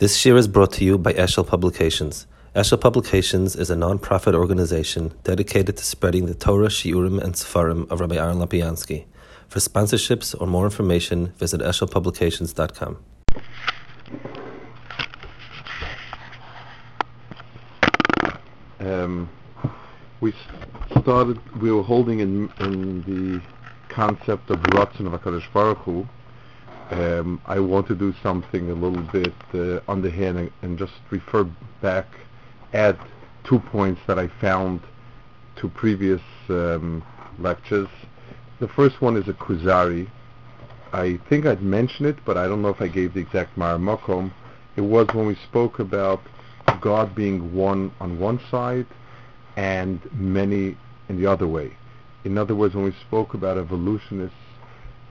This year is brought to you by Eshel Publications. Eshel Publications is a non-profit organization dedicated to spreading the Torah, Shiurim, and Sefarim of Rabbi Aaron Lopiansky. For sponsorships or more information, visit eshelpublications.com. Um, we started, we were holding in, in the concept of Ratzon of HaKadosh Baruch Hu. Um, I want to do something a little bit uh, underhand and, and just refer back, add two points that I found to previous um, lectures. The first one is a Kuzari. I think I'd mentioned it, but I don't know if I gave the exact Maramakom. It was when we spoke about God being one on one side and many in the other way. In other words, when we spoke about evolutionists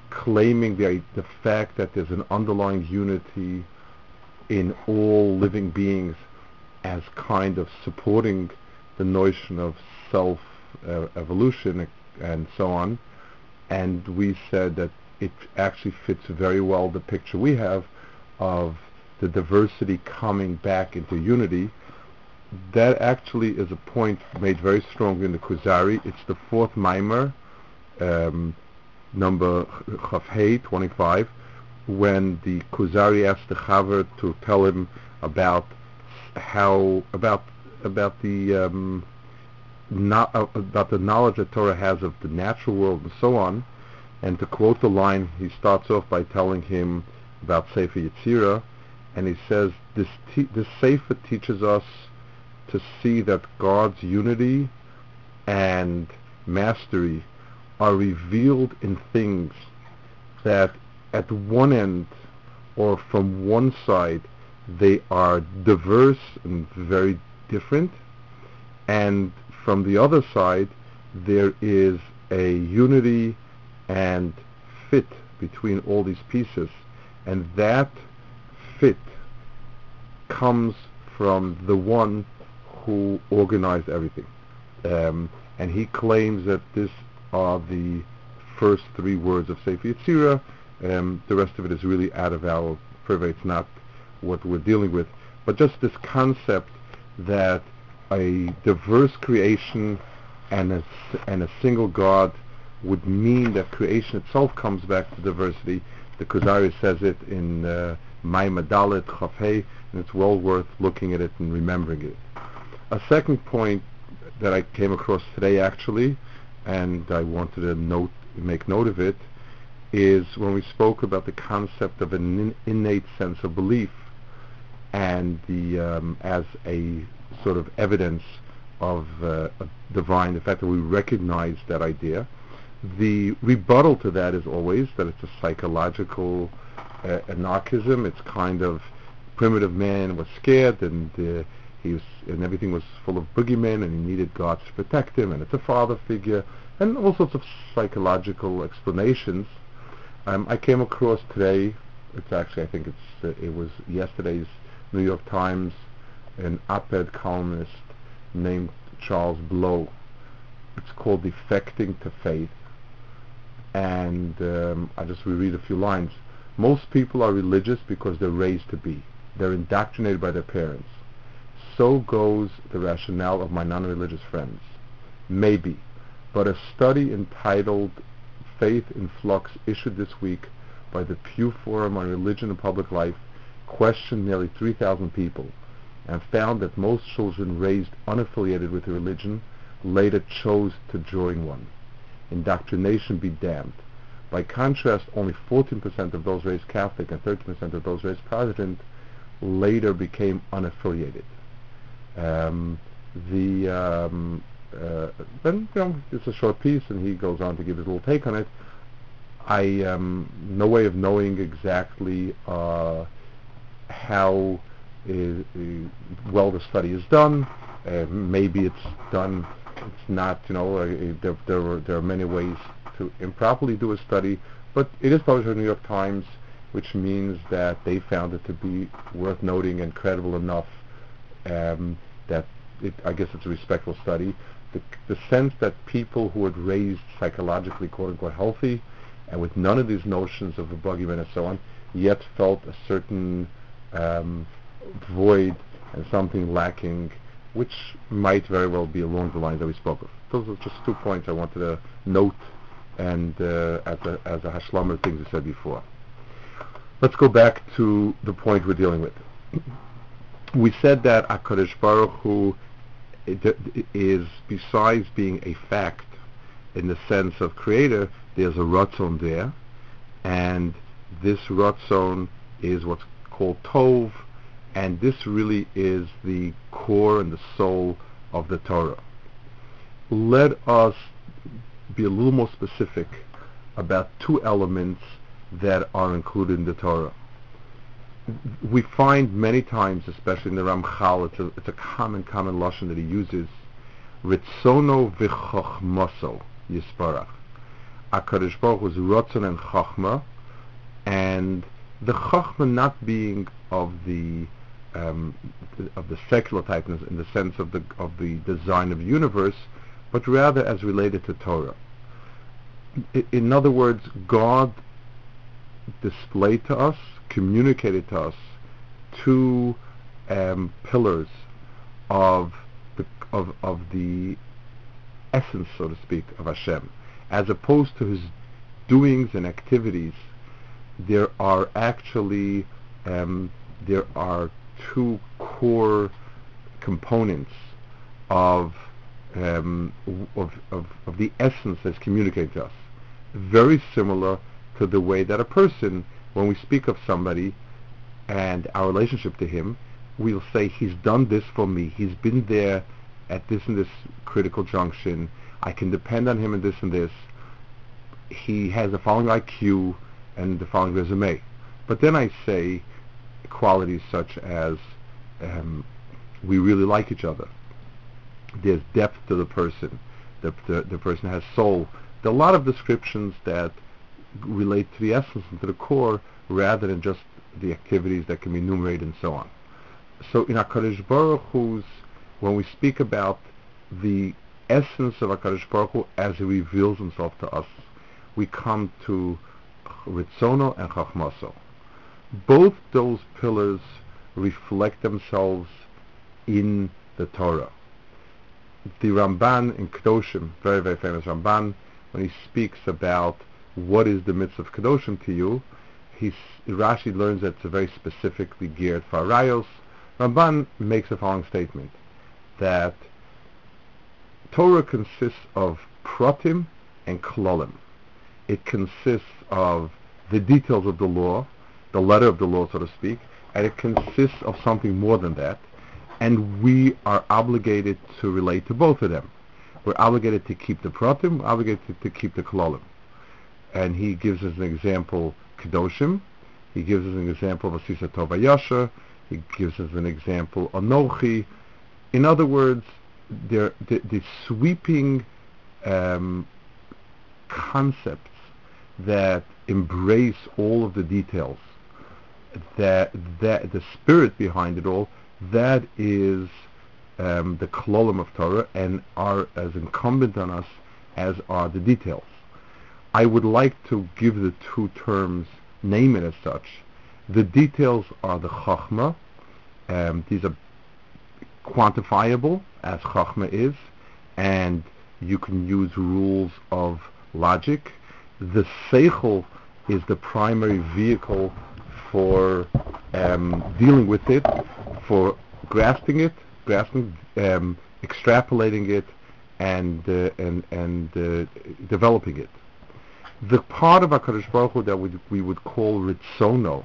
claiming the, the fact that there's an underlying unity in all living beings as kind of supporting the notion of self uh, evolution and so on. And we said that it actually fits very well the picture we have of the diversity coming back into unity. That actually is a point made very strongly in the Kuzari. It's the fourth mimer, um, number Chafhei 25, when the Kuzari asked the Chaver to tell him about how about about the um, not, uh, about the knowledge that Torah has of the natural world and so on. And to quote the line, he starts off by telling him about Sefer Yetzirah, and he says this te- this Sefer teaches us to see that God's unity and mastery are revealed in things that at one end or from one side they are diverse and very different. And from the other side there is a unity and fit between all these pieces. And that fit comes from the one who organized everything. Um, and he claims that this are the first three words of Sefer Yetzirah. The rest of it is really out of our purvey. It's not what we're dealing with. But just this concept that a diverse creation and a, and a single God would mean that creation itself comes back to diversity. The Kuzari says it in uh, Maimah Dalet and it's well worth looking at it and remembering it. A second point that I came across today actually and I wanted to note, make note of it, is when we spoke about the concept of an in- innate sense of belief and the um, as a sort of evidence of uh, divine, the fact that we recognize that idea. The rebuttal to that is always that it's a psychological uh, anarchism. It's kind of primitive man was scared and uh, he was, and everything was full of boogeymen, and he needed God to protect him, and it's a father figure, and all sorts of psychological explanations. Um, I came across today. It's actually, I think it's uh, it was yesterday's New York Times, an op-ed columnist named Charles Blow. It's called "Defecting to Faith," and um, I just reread a few lines. Most people are religious because they're raised to be. They're indoctrinated by their parents so goes the rationale of my non-religious friends. Maybe. But a study entitled Faith in Flux issued this week by the Pew Forum on Religion and Public Life questioned nearly 3,000 people and found that most children raised unaffiliated with a religion later chose to join one. Indoctrination be damned. By contrast, only 14% of those raised Catholic and 13% of those raised Protestant later became unaffiliated. Um, the um, uh, then you know it's a short piece, and he goes on to give his little take on it. I um, no way of knowing exactly uh, how is, uh, well the study is done. Uh, maybe it's done. It's not. You know, uh, there, there, are, there are many ways to improperly do a study, but it is published in the New York Times, which means that they found it to be worth noting and credible enough um, that it, I guess it's a respectful study. The, the sense that people who had raised psychologically quote unquote healthy and with none of these notions of a boogeyman and so on, yet felt a certain um, void and something lacking, which might very well be along the lines that we spoke of. Those are just two points I wanted to note and uh, as a as a hashlam of things I said before. Let's go back to the point we're dealing with. We said that Hakadosh Baruch Hu is besides being a fact in the sense of creator, there's a ratzon there, and this ratzon is what's called tov, and this really is the core and the soul of the Torah. Let us be a little more specific about two elements that are included in the Torah. We find many times, especially in the Ramchal, it's a, it's a common, common lashon that he uses, Ritzono v'chochmaso yisparach. HaKadosh Baruch was Ratzon and Chachma, and the Chachma not being of the um, of the secular type in the sense of the of the design of the universe, but rather as related to Torah. In other words, God displayed to us, communicated to us, two um, pillars of the of of the essence, so to speak, of Hashem, as opposed to His doings and activities. There are actually um, there are two core components of um, of, of, of the essence that's communicated to us. Very similar to the way that a person, when we speak of somebody and our relationship to him, we'll say, he's done this for me. He's been there at this and this critical junction. I can depend on him in this and this. He has the following IQ and the following resume. But then I say qualities such as um, we really like each other there's depth to the person. The, the, the person has soul. There are a lot of descriptions that relate to the essence and to the core rather than just the activities that can be enumerated and so on. So in HaKadosh Baruch Hu's, when we speak about the essence of HaKadosh Baruch Hu as he reveals himself to us, we come to Ritzono and Chachmaso. Both those pillars reflect themselves in the Torah the Ramban in Kedoshim, very, very famous Ramban, when he speaks about what is the mitzvah of Kedoshim to you, he's, Rashi learns that it's very specifically geared for Arayos. Ramban makes the following statement, that Torah consists of pratim and klolim. It consists of the details of the law, the letter of the law, so to speak, and it consists of something more than that, and we are obligated to relate to both of them. We're obligated to keep the pratim, we're obligated to, keep the kololim. And he gives us an example, kedoshim. He gives us an example of Asisa Tova Yasha. He gives us an example, Anochi. In other words, the, the sweeping um, concepts that embrace all of the details, that, that the spirit behind it all that is um, the kololim of Torah and are as incumbent on us as are the details. I would like to give the two terms, name it as such. The details are the chachma. Um, these are quantifiable, as chachma is, and you can use rules of logic. The seichel is the primary vehicle for um, dealing with it, for grasping it, grasping, um, extrapolating it, and uh, and and uh, developing it. The part of Hakadosh Baruch Hu that we, we would call ritzono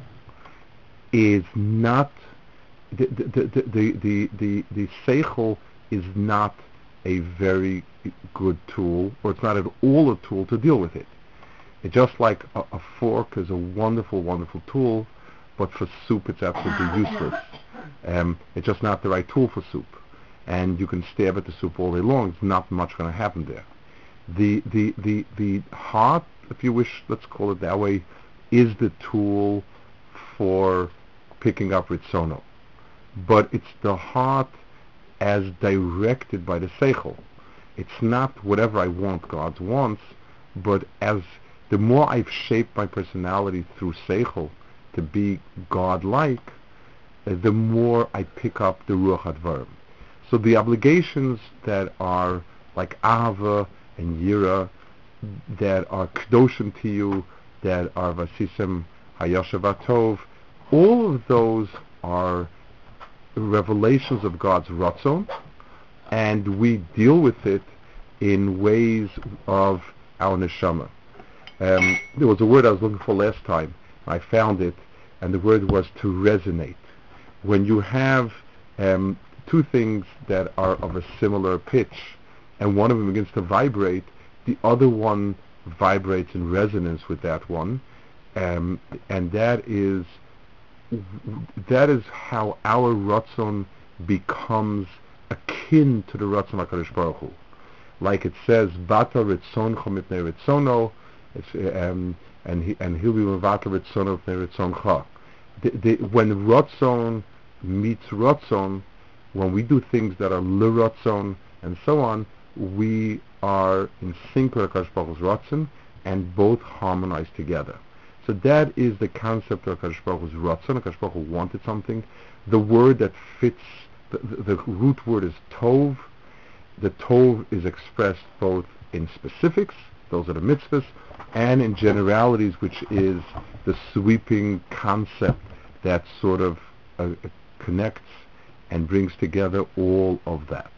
is not the the the the the, the, the seichel is not a very good tool, or it's not at all a tool to deal with it. It just like a, a fork is a wonderful, wonderful tool, but for soup it's absolutely useless. Um, it's just not the right tool for soup. And you can stab at the soup all day long. It's not much going to happen there. The, the, the, the heart, if you wish, let's call it that way, is the tool for picking up Ritzono. But it's the heart as directed by the Seichel. It's not whatever I want God wants, but as the more I've shaped my personality through Seichel, to be God-like, the more I pick up the Ruach Advarim. So the obligations that are like Ahava and Yira, that are Kedoshim to you, that are Vasisim Hayashavatov, all of those are revelations of God's Ratzon, and we deal with it in ways of our neshama. Um, there was a word I was looking for last time. I found it, and the word was to resonate. When you have um, two things that are of a similar pitch, and one of them begins to vibrate, the other one vibrates in resonance with that one, um, and that is that is how our ratzon becomes akin to the ratzon Hakadosh Baruch Hu. Like it says, "Bata ritzon mipnei ritzono," um, and he and he'll be mevata ritzon mipnei ritzoncha. When ratzon meets ratzon, when we do things that are liratzon and so on, we are in sync with Hakadosh Baruch Hu's ratzon, and both harmonize together. So that is the concept of Hakadosh Baruch Hu's ratzon. Hakadosh Baruch wanted something. The word that fits, the, the, the, root word is tov. The tov is expressed both in specifics, those are the mitzvahs, and in generalities, which is the sweeping concept that sort of uh, connects and brings together all of that.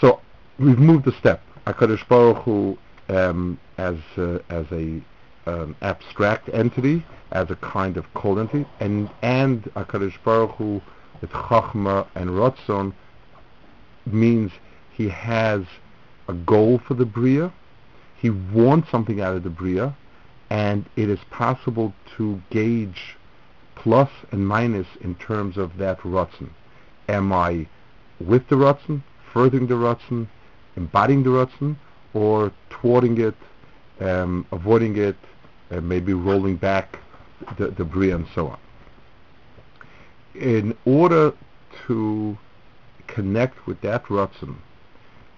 So we've moved a step. Hakadosh Baruch Hu, um, as uh, as a um, abstract entity, as a kind of cold entity, and and Hakadosh Baruch Hu with Chachma and Ratzon means he has a goal for the Bria, he wants something out of the Bria, and it is possible to gauge plus and minus in terms of that Ratzon. Am I with the Ratzon, furthering the Ratzon, embodying the Ratzon, or thwarting it, um, avoiding it, uh, maybe rolling back the, the bria and so on. In order to connect with that Ratzon,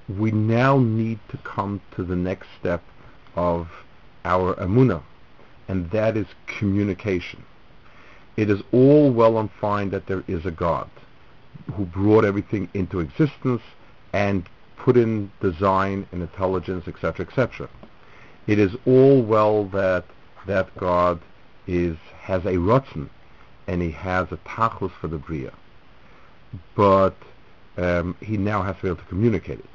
we now need to come to the next step of our Amunah, and that is communication. It is all well and fine that there is a God who brought everything into existence and put in design and intelligence, etc., etc. It is all well that that God is has a rutzen and he has a tachlis for the bria, but um, he now has to be able to communicate it.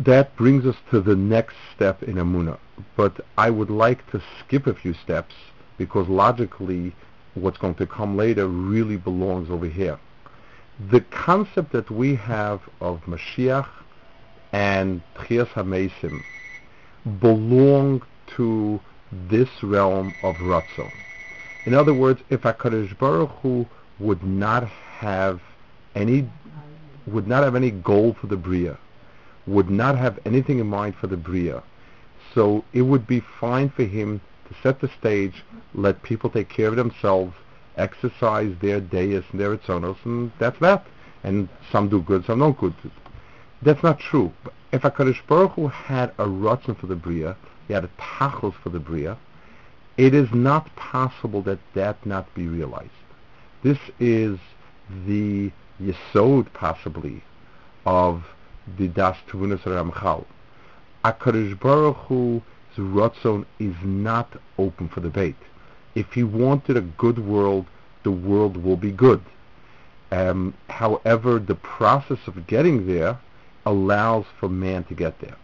that brings us to the next step in Amuna, but I would like to skip a few steps because logically what's going to come later really belongs over here. The concept that we have of Mashiach and Tchias HaMesim belong to this realm of Ratzon. In other words, if HaKadosh Baruch Hu would not have any would not have any goal for the Bria, would not have anything in mind for the Bria, so it would be fine for him to set the stage, let people take care of themselves, exercise their deis and their etzonos, and that's that. And some do good, some don't good. That's not true. If HaKadosh Baruch Hu had a ratzon for the Bria, he had a tachlis for the Bria, it is not possible that that not be realized. This is the yesod, possibly, of the Daas Tevunos Ramchal. HaKadosh Baruch Hu's ratzon is not open for debate. If he wanted a good world, the world will be good. Um, however, the process of getting there allows for man to get there.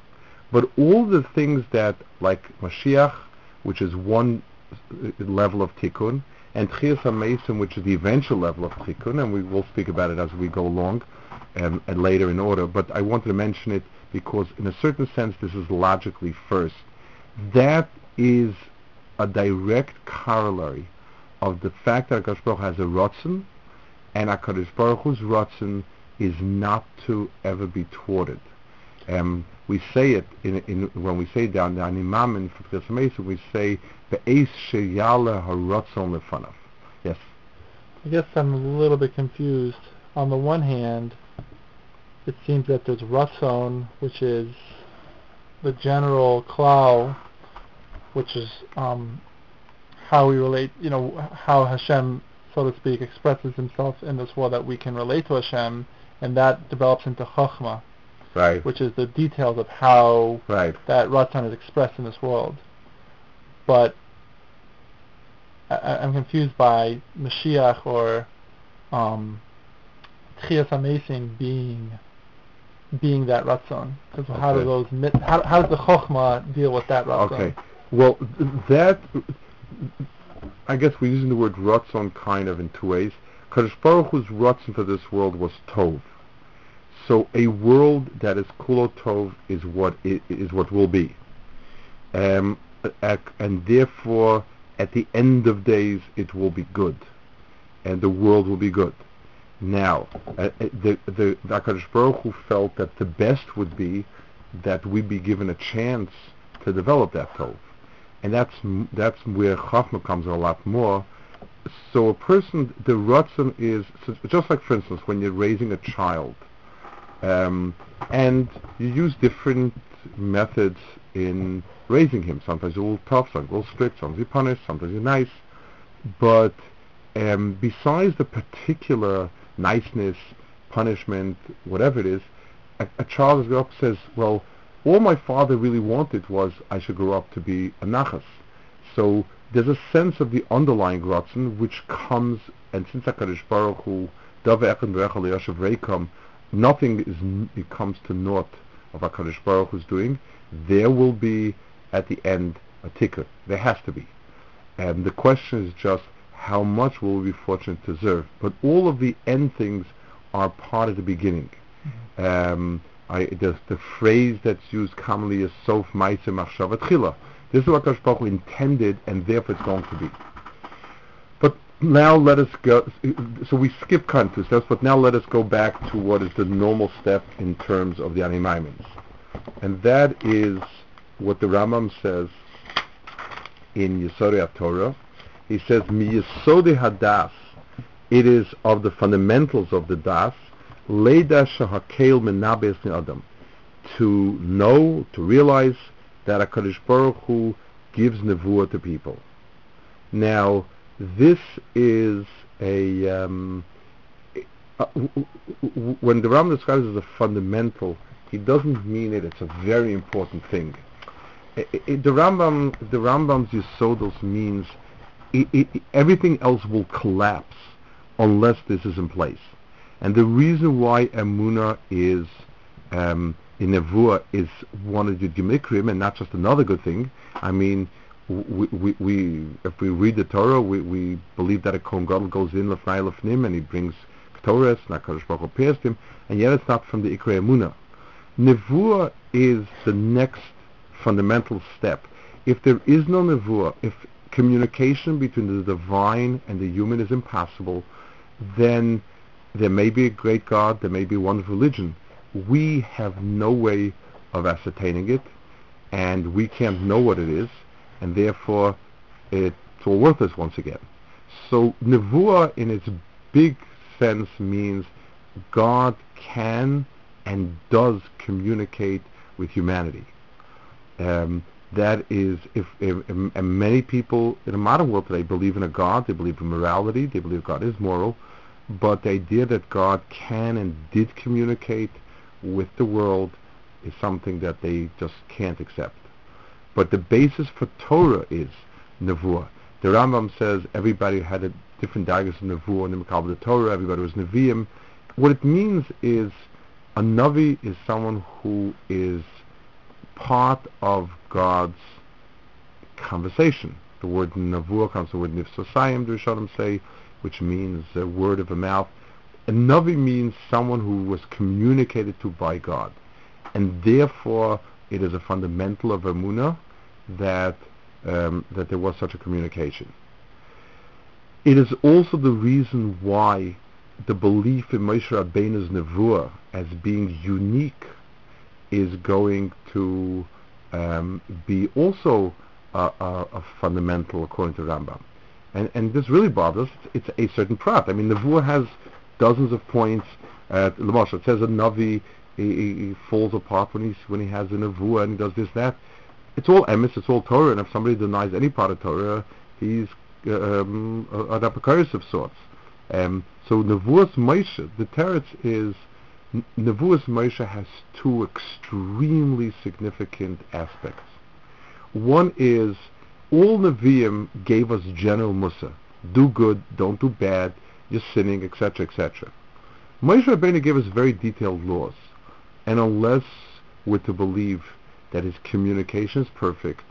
But all the things that, like Mashiach, which is one level of tikkun, and Tchias which is the eventual level of tikkun, and we will speak about it as we go along um, and later in order, but I wanted to mention it because in a certain sense this is logically first. That is a direct corollary of the fact that HaKadosh Baruch has a rotzen, and HaKadosh Baruch Hu's is not to ever be thwarted. Um, we say it in, in, when we say down the Animam in Mesa, we say Be'ez Sheyala Haratzon Lefanav. Yes. I guess I'm a little bit confused. On the one hand, it seems that there's Ratzon, which is the general cloud, which is um, how we relate, you know, how Hashem, so to speak, expresses himself in this world that we can relate to Hashem, and that develops into Chokhmah, Right. which is the details of how Right. that Ratzon is expressed in this world. But I, I'm confused by Mashiach or um, Tchias HaMesim being being that Ratzon. Because how do those how, how does the Chokhmah deal with that Ratzon? Okay. Well, that I guess we're using the word Ratzon kind of in two ways. Kadosh Baruch Hu's for this world was Tov. So a world that is Kulo Tov is what i- is what will be, um, and therefore at the end of days it will be good, and the world will be good. Now, uh, uh, the the the Baruch Hu felt that the best would be that we be given a chance to develop that tov, and that's that's where Chachma comes in a lot more. So a person, the ratzon is just like, for instance, when you're raising a child, um, and you use different methods in raising him. Sometimes you're all tough, sometimes you're all strict, sometimes you punish, sometimes you're nice. But um, besides the particular niceness, punishment, whatever it is, a, a child grow up says, well, all my father really wanted was I should grow up to be a nachas. So there's a sense of the underlying ratzon which comes, and since HaKadosh Baruch Hu, Dava Echad Berechel Yashav Reikam, nothing is comes to naught of HaKadosh Baruch Hu's doing, there will be at the end a tikkun. There has to be. And the question is just how much will we be fortunate to deserve. But all of the end things are part of the beginning. Um, I, the, the phrase that's used commonly is sof ma'aseh machshava tchila. This is what Kadosh Baruch intended, and therefore it's going to be. But now let us go. So we skip kind steps, but now let us go back to what is the normal step in terms of the animaimons, and that is what the Rambam says in Yesodei Torah. He says, "Mi Yesodei Hadas." It is of the fundamentals of the das. Leda shahakel menabes adam. To know, to realize that HaKadosh Baruch Hu gives nevuah to people. Now, this is a um, uh, when the Rambam describes it as a fundamental, he doesn't mean it. It's a very important thing. The Rambam, the Rambam's Yisodos means everything else will collapse unless this is in place. And the reason why Emuna is um, in Nevuah is one of the Gemikrim and not just another good thing. I mean, we, we, we if we read the Torah, we, we believe that a Kohen Gadol goes in Lefnai Lefnim and he brings Torah, and HaKadosh Baruch Hu pierced him, and yet it's not from the Ikrei Emuna. Nevuah is the next fundamental step. If there is no Nevuah, if communication between the divine and the human is impossible, then there may be a great God, there may be one religion. We have no way of ascertaining it, and we can't know what it is, and therefore it's all worthless once again. So Nevuah in its big sense means God can and does communicate with humanity. Um, that is, if, if and many people in the modern world today believe in a God, they believe in morality, they believe God is moral, but the idea that God can and did communicate with the world is something that they just can't accept. But the basis for Torah is Nevuah. The Rambam says everybody had a different diagnosis of Nevuah in the Makabal Torah, everybody was Nevi'im. What it means is a Navi is someone who is part of God's conversation. The word Nevuah comes from the word Nifsosayim, the Rishonim say, which means a word of a mouth. A Navi means someone who was communicated to by God. And therefore, it is a fundamental of Emunah that, um, that there was such a communication. It is also the reason why the belief in Moshe Rabbeinu's Nevuah as being unique is going to um, be also a, a, a fundamental according to Rambam. And, and this really bothers us. It's a certain prat. I mean, Nevuah has dozens of points. Uh, it says a Navi he, he, falls apart when, he's, when he has a Nevuah and he does this, that. It's all emes, it's all Torah, and if somebody denies any part of Torah, he's um, an Apikores of sorts. Um, so Nevuas Moshe, the teretz is Nevuas Moshe has two extremely significant aspects. One is all Nevi'im gave us general musa. Do good, don't do bad, you're sinning, etc., etc. Moshe Rabbeinu gave us very detailed laws. And unless we're to believe that his communication is perfect,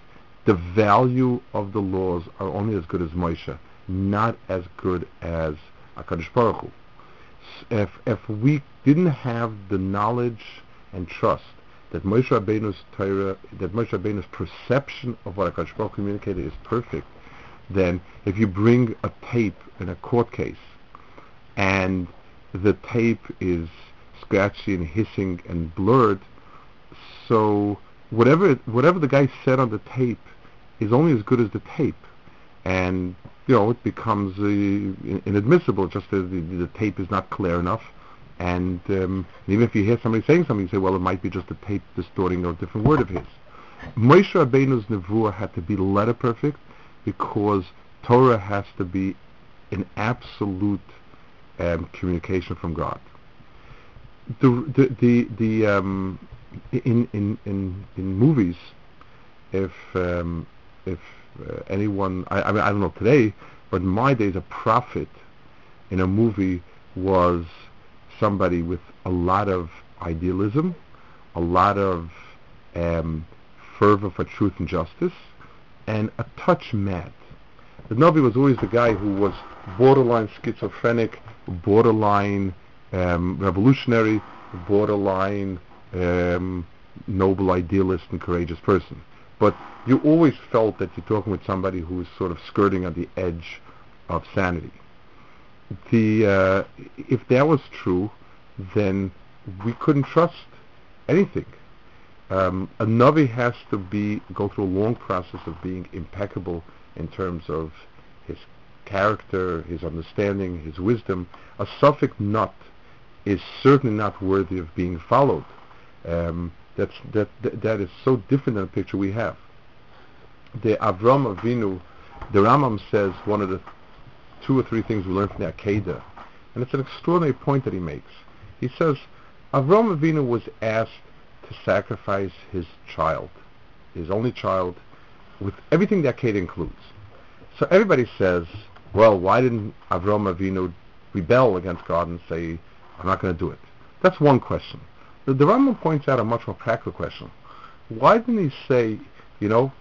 the value of the laws are only as good as Moshe, not as good as HaKadosh Baruch Hu. If, if we didn't have the knowledge and trust that Moshe Rabbeinu's Torah, that Moshe Rabbeinu's perception of what HaKadosh Baruch communicated is perfect, then if you bring a tape in a court case and the tape is scratchy and hissing and blurred, so whatever whatever the guy said on the tape is only as good as the tape, and you know it becomes uh, inadmissible just as the, the tape is not clear enough and um, even if you hear somebody saying something, you say, well, it might be just a tape distorting or a different word of his. Moshe Rabbeinu's nevuah had to be letter perfect because Torah has to be an absolute um, communication from God. The the the, the um, in, in in in movies, if um, if uh, anyone, I, I mean, I don't know today, but in my days, a prophet in a movie was somebody with a lot of idealism, a lot of um, fervor for truth and justice, and a touch mad. The Navi was always the guy who was borderline schizophrenic, borderline um, revolutionary, borderline um, noble idealist and courageous person. But you always felt that you're talking with somebody who was sort of skirting on the edge of sanity the uh, if that was true, then we couldn't trust anything. Um, a navi has to be go through a long process of being impeccable in terms of his character, his understanding, his wisdom. A safek nut is certainly not worthy of being followed. Um, that's, that, that, that is so different than the picture we have. The Avram Avinu, the Rambam says one of the two or three things we learn from the Akedah. And it's an extraordinary point that he makes. He says, Avram Avinu was asked to sacrifice his child, his only child, with everything the Akedah includes. So everybody says, well, why didn't Avram Avinu rebel against God and say, I'm not going to do it? That's one question. The, the Rambam points out a much more practical question. Why didn't he say, you know,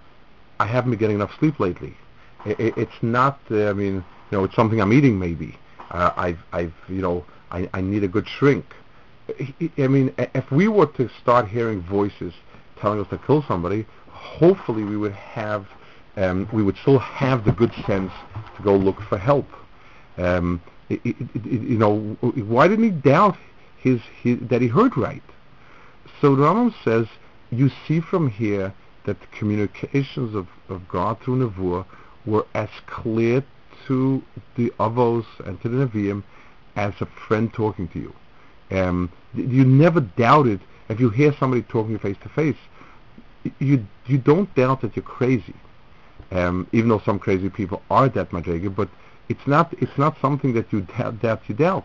I haven't been getting enough sleep lately? It, it, it's not, uh, I mean, you know, it's something I'm eating maybe. Uh, I've, I've, you know, I, I need a good shrink. I mean, if we were to start hearing voices telling us to kill somebody, hopefully we would have, um, we would still have the good sense to go look for help. Um, it, it, it, you know, why didn't he doubt his, his that he heard right? So Rambam says, you see from here that the communications of, of God through Nevuah were as clear to the avos and to the neviim as a friend talking to you. Um, you never doubt it if you hear somebody talking face to face. You you don't doubt that you're crazy, um, even though some crazy people are that madrega. But it's not it's not something that you doubt, that you doubt.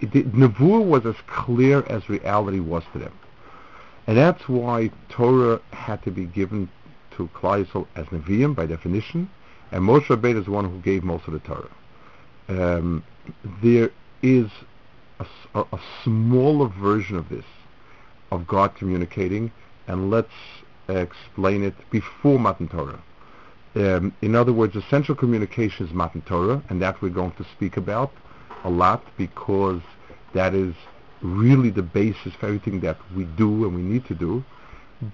Nevuah was as clear as reality was to them, and that's why Torah had to be given to Klal as neviim by definition, and Moshe Rabbeinu is the one who gave most of the Torah. Um, there is a, a, a, smaller version of this, of God communicating, and let's explain it before Matan Torah. Um, in other words, essential communication is Matan Torah, and that we're going to speak about a lot because that is really the basis for everything that we do and we need to do.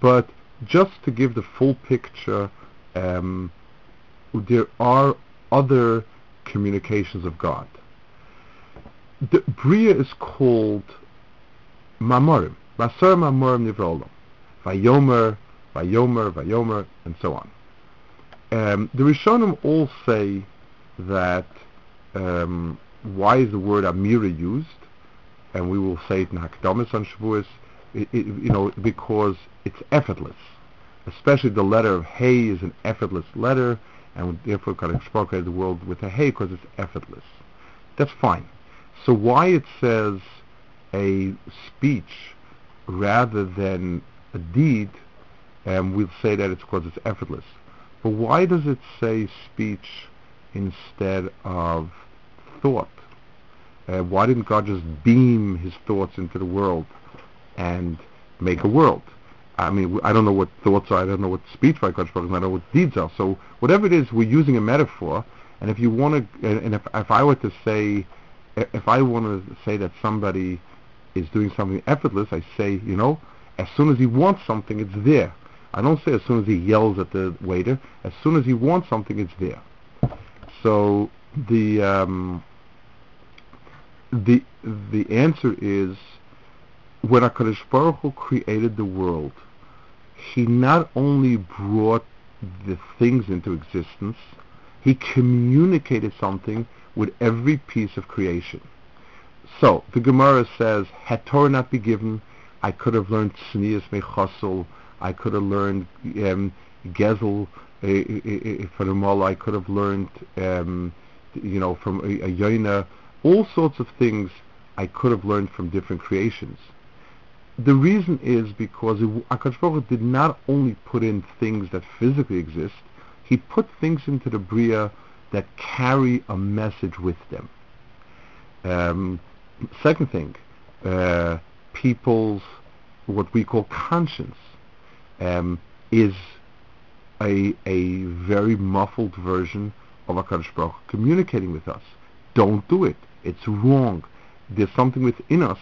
But just to give the full picture, um, there are other communications of God. The Bria is called Mamorim, Masar Mamorim Nivrolam, Vayomer, Vayomer, Vayomer, and so on. Um, the Rishonim all say that um, why is the word Amira used, and we will say it in Akdamus on Shavuos, you know, because it's effortless. Especially the letter of Hey is an effortless letter, and therefore Baruch created the world with a hey because it's effortless. That's fine. So why it says a speech rather than a deed, um, we'll say that it's because it's effortless. But why does it say speech instead of thought? Uh, why didn't God just beam his thoughts into the world and make a world? I mean, I don't know what thoughts are. I don't know what speech by Kodesh Baruch I don't know what deeds are. So whatever it is, we're using a metaphor. And if you want to, and if, if I were to say, if I want to say that somebody is doing something effortless, I say, you know, as soon as he wants something, it's there. I don't say as soon as he yells at the waiter. As soon as he wants something, it's there. So the um, the the answer is when Hakadosh Baruch created the world, he not only brought the things into existence, he communicated something with every piece of creation. So the Gemara says, had Torah not been given, I could have learned Sneas Mechosel, I could have learned um, Gezel uh, uh, from I could have learned, um, you know, from a, a Yoina, all sorts of things I could have learned from different creations. The reason is because Akash Baruch did not only put in things that physically exist, he put things into the Bria that carry a message with them. Um, second thing, uh, people's what we call conscience um, is a, a very muffled version of HaKadosh Baruch communicating with us. Don't do it. It's wrong. There's something within us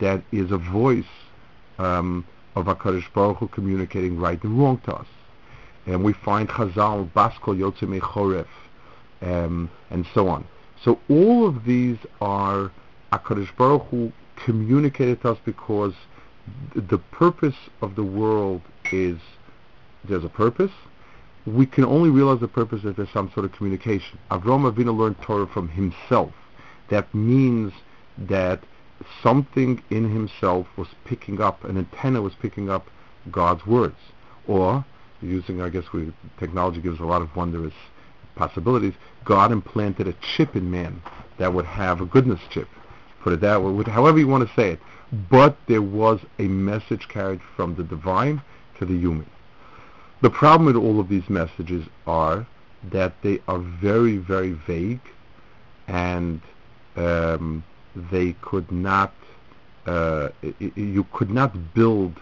that is a voice um, of HaKadosh Baruch Hu communicating right and wrong to us. And we find Chazal, Baskol Yotze meChorev, um, and so on. So all of these are HaKadosh Baruch Hu communicated to us because th- the purpose of the world is there's a purpose. We can only realize the purpose if there's some sort of communication. Avram Avinu learned Torah from himself. That means that something in himself was picking up, an antenna was picking up God's words. Or, using, I guess, we, technology gives a lot of wondrous possibilities, God implanted a chip in man that would have a goodness chip. Put it that way, however you want to say it. But there was a message carried from the divine to the human. The problem with all of these messages are that they are very, very vague and um, they could not, uh, you could not build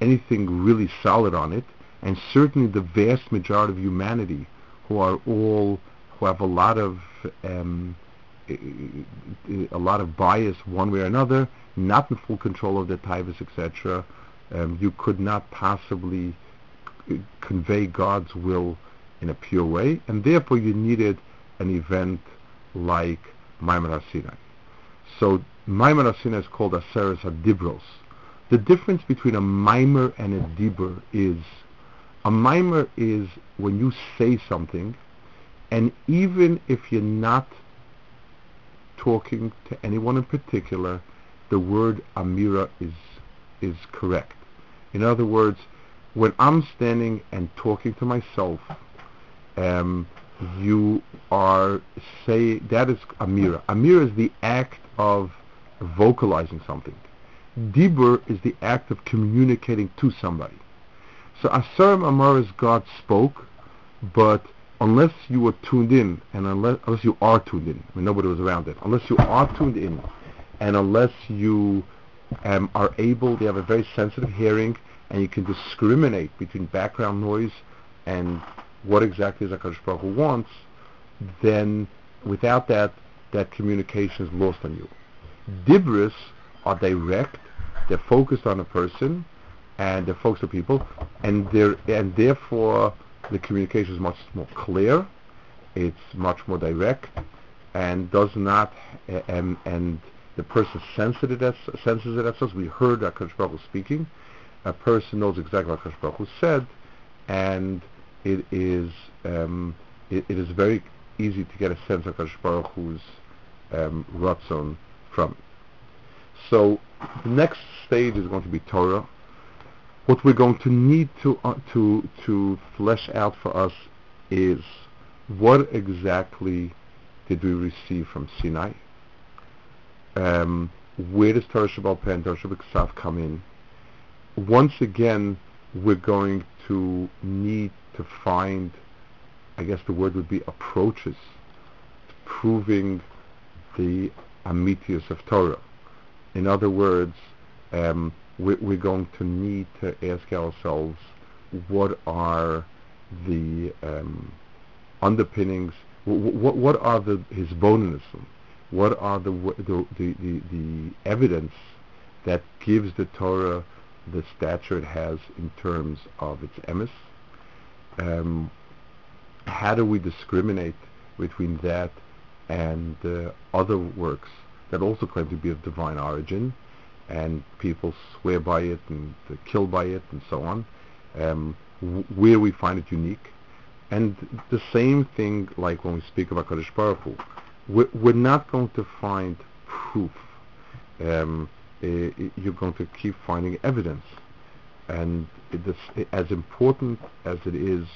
anything really solid on it. And certainly the vast majority of humanity who are all, who have a lot of, um, a lot of bias one way or another, not in full control of their taivas, etc., um, you could not possibly c- convey God's will in a pure way, and therefore you needed an event like Maamad Sinai. So Maamad Sinai is called Aseres HaDibros. The difference between a mimer and a dibur is a mimer is when you say something, and even if you're not talking to anyone in particular, the word amira is is correct. In other words, when I'm standing and talking to myself, um, you are say that is amira. Amira is the act of vocalizing something. Dibur is the act of communicating to somebody. So Asarim Amar is God spoke, but unless you were tuned in, and unless, unless you are tuned in, I mean nobody was around it, unless you are tuned in, and unless you um, are able, you have a very sensitive hearing, and you can discriminate between background noise and what exactly is HaKadosh Baruch wants, then without that, that communication is lost on you. Dibris are direct, they're focused on a person, and they're focused on people, and and therefore the communication is much more clear, it's much more direct, and does not, and, and the person senses it as, senses it as. We heard HaKadosh Baruch speaking, a person knows exactly what HaKadosh Baruch said, and it is um, it, it is very easy to get a sense of HaKadosh Baruch Hu's um, ratzon from it. So the next stage is going to be Torah. What we're going to need to uh, to to flesh out for us is what exactly did we receive from Sinai? Um, where does Torah Sheba'al Peh and Torah Shabbat come in? Once again, we're going to need to find, I guess the word would be approaches, to proving the Amitus of Torah. In other words, um, we're, we're going to need to ask ourselves what are the um, underpinnings, what, what are the his bonism, what are the, the, the, the, the evidence that gives the Torah the stature it has in terms of its emes. Um, how do we discriminate between that and uh, other works that also claim to be of divine origin, and people swear by it and uh, kill by it and so on, um, w- where we find it unique. And the same thing like when we speak about Kodesh Baruch Hu, we're, not going to find proof. Um, uh, you're going to keep finding evidence. And as important as it is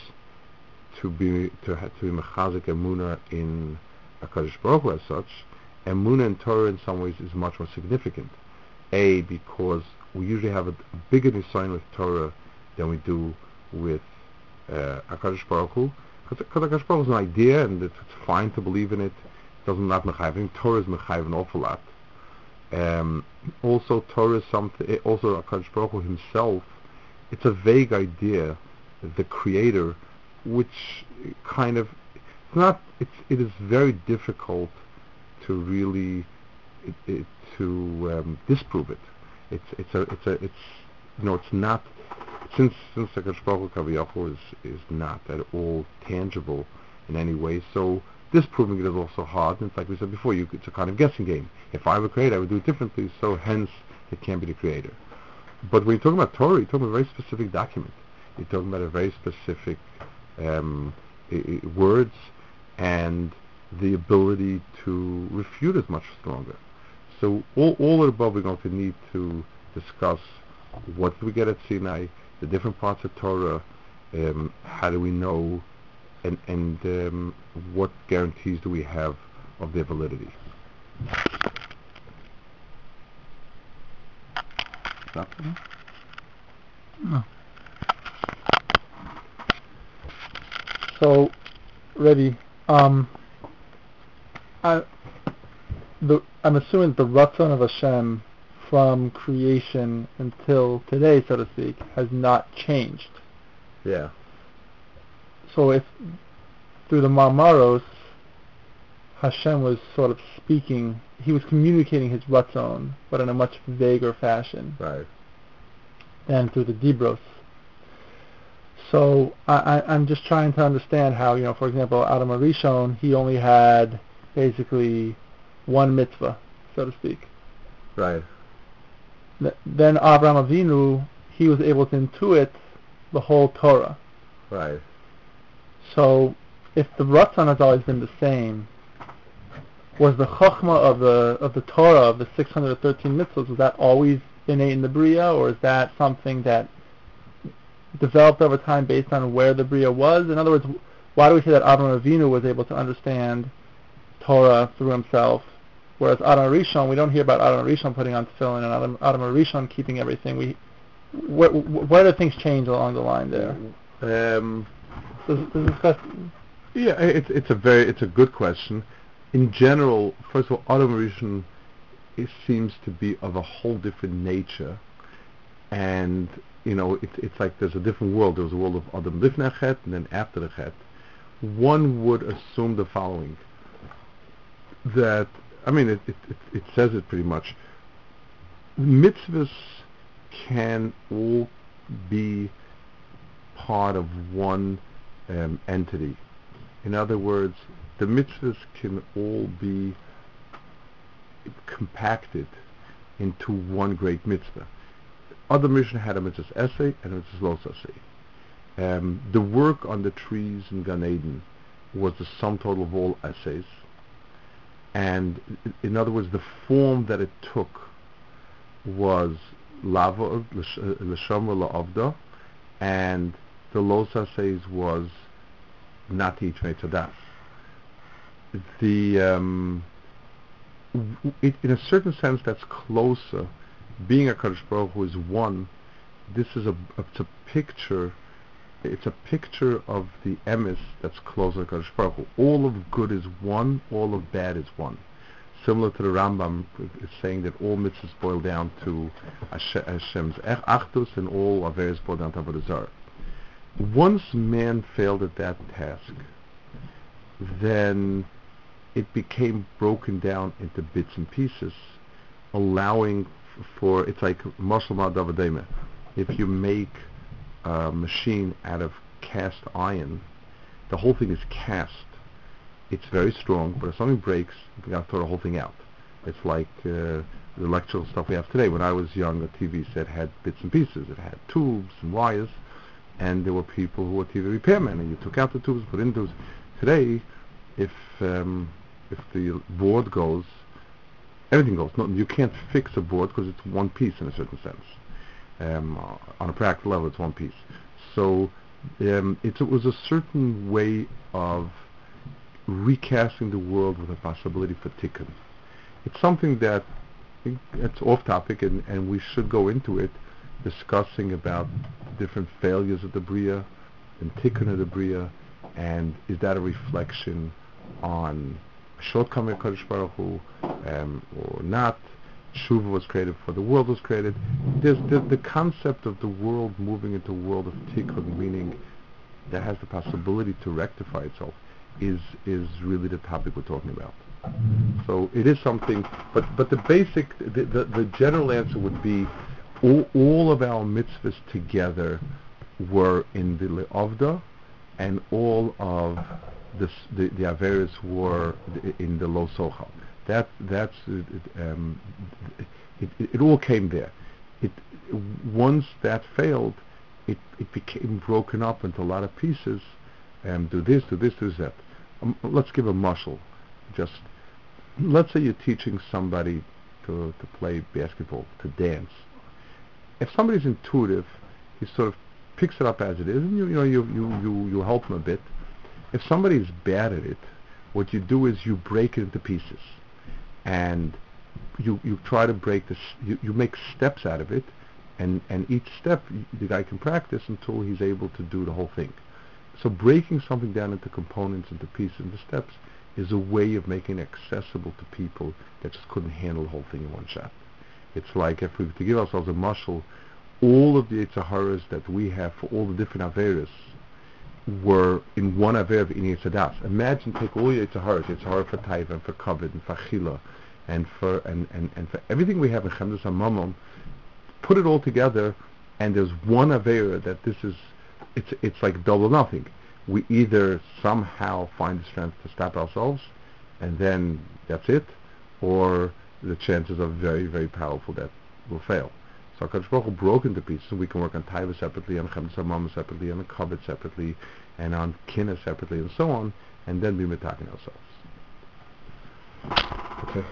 to be to to be mechazik emuna in a Kaddish Baruch as such, emuna in Torah in some ways is much more significant. A because we usually have a, a bigger design with Torah than we do with uh, Hakadosh Baruch Hu. Because Hakadosh Baruch is an idea, and it's, it's fine to believe in it. It doesn't not mechayiv. Torah is mechayiv an awful lot. Um, also, Torah is something. Also, Hakadosh Baruch himself. It's a vague idea. The Creator, which kind of it's not. It's it is very difficult to really it, it, to um, disprove it. It's it's a it's a it's you know it's not since since the Baruch is is not at all tangible in any way. So disproving it is also hard. And it's like we said before, you, it's a kind of guessing game. If I were creator, I would do it differently. So hence, it can't be the creator. But when you're talking about Torah, you're talking about a very specific document. You're talking about a very specific um, I- I- words and the ability to refute is much stronger. So all, all of the above we're going to need to discuss what do we get at Sinai, the different parts of Torah, um, how do we know, and, and um, what guarantees do we have of their validity. Stop. No. So, Ready. um, I, the, I'm assuming the Ratzon of Hashem from creation until today, so to speak, has not changed. Yeah. So if through the Maamaros, Hashem was sort of speaking, he was communicating his Ratzon, but in a much vaguer fashion Right. than through the Dibros. So I, I, I'm just trying to understand how, you know, for example, Adam HaRishon, he only had basically one mitzvah, so to speak. Right. Then Avraham Avinu, he was able to intuit the whole Torah. Right. So if the Ratzon has always been the same, was the Chokhmah of the of the Torah of the 613 mitzvahs was that always innate in the Bria, or is that something that developed over time based on where the Bria was? In other words, why do we say that Adam Avinu was able to understand Torah through himself, whereas Adam Rishon, we don't hear about Adam Rishon putting on tefillin and Adam, Adam Rishon keeping everything. We where, where do things change along the line there? Um, Does, does this question, Yeah, it's it's a very it's a good question. In general, first of all, Adam Rishon it seems to be of a whole different nature, and you know it's it's like there's a different world. There's a world of Adam Lifnei Chet and then after the Chet. One would assume the following: that I mean it it, it, it says it pretty much. Mitzvahs can all be part of one um, entity. In other words, the mitzvahs can all be compacted into one great mitzvah. Adam Rishon had a mitzvah's essay and a mitzvah's los essay. Um, the work on the trees in Gan Eden was the sum total of all essays. And in other words, the form that it took was lava, l'shamra la'avda, and the los essays was each Tzadas. the um, it, in a certain sense that's closer. Being a Kadosh Baruch Hu is one. This is a it's a picture. It's a picture of the emes that's closer to Kadosh Baruch Hu. All of good is one. All of bad is one. Similar to the Rambam is saying that all mitzvahs boil down to Hashe- Hashem's achdus and all averes boil down to avodah. Once man failed at that task, then it became broken down into bits and pieces, allowing for it's like muscle davadema. If you make a machine out of cast iron, the whole thing is cast. It's very strong, but if something breaks, you got to throw the whole thing out. It's like uh, the electrical stuff we have today. When I was young, a TV set had bits and pieces. It had tubes and wires, and there were people who were TV repairmen, and you took out the tubes, put in tubes. Today, if um, if the board goes, everything goes. No, you can't fix a board because it's one piece in a certain sense. Um, on a practical level, it's one piece. So um, it, it was a certain way of recasting the world with a possibility for tikkun. It's something that it's off topic, and, and we should go into it, discussing about different failures of the bria and tikkun of the bria, and is that a reflection on shortcoming of Kodesh Baruch Hu, um, or not? Shuva was created before the world was created. There's the, the concept of the world moving into a world of tikkun, meaning that has the possibility to rectify itself, is is really the topic we're talking about. So it is something, but but the basic, the the, the general answer would be, all, all of our mitzvahs together were in the le'avda, and all of the the, the averes were in the lo sochal. That that's it, it, um, it, it, it all came there. It once that failed, it it became broken up into a lot of pieces. Um, do this, do this, do that. Um, let's give a muscle. Just let's say you're teaching somebody to to play basketball, to dance. If somebody's intuitive, he sort of picks it up as it is, and you you know you you you, you help him a bit. If somebody's bad at it, what you do is you break it into pieces, and you you try to break this. You, you make steps out of it, and and each step the guy can practice until he's able to do the whole thing. So breaking something down into components, into pieces, into steps, is a way of making it accessible to people that just couldn't handle the whole thing in one shot. It's like if we to give ourselves a muscle, all of the Itzaharas that we have for all the different Averas were in one Aver of Ini Yitzadas. Imagine take all your Itzaharas, Yitzhara for Taiva and for Kavod and for Chila and for and, and, and for everything we have in Chemdas HaMamon, put it all together and there's one Avera that this is it's it's like double nothing. We either somehow find the strength to stop ourselves, and then that's it, or the chances are very very powerful that we'll fail. So Hakadosh Baruch Hu broke into pieces, and we can work on Taiva separately, on Chemdas HaMamon separately, on the Kavod separately, and on Kina separately, and so on, and then be mitaking ourselves. Okay.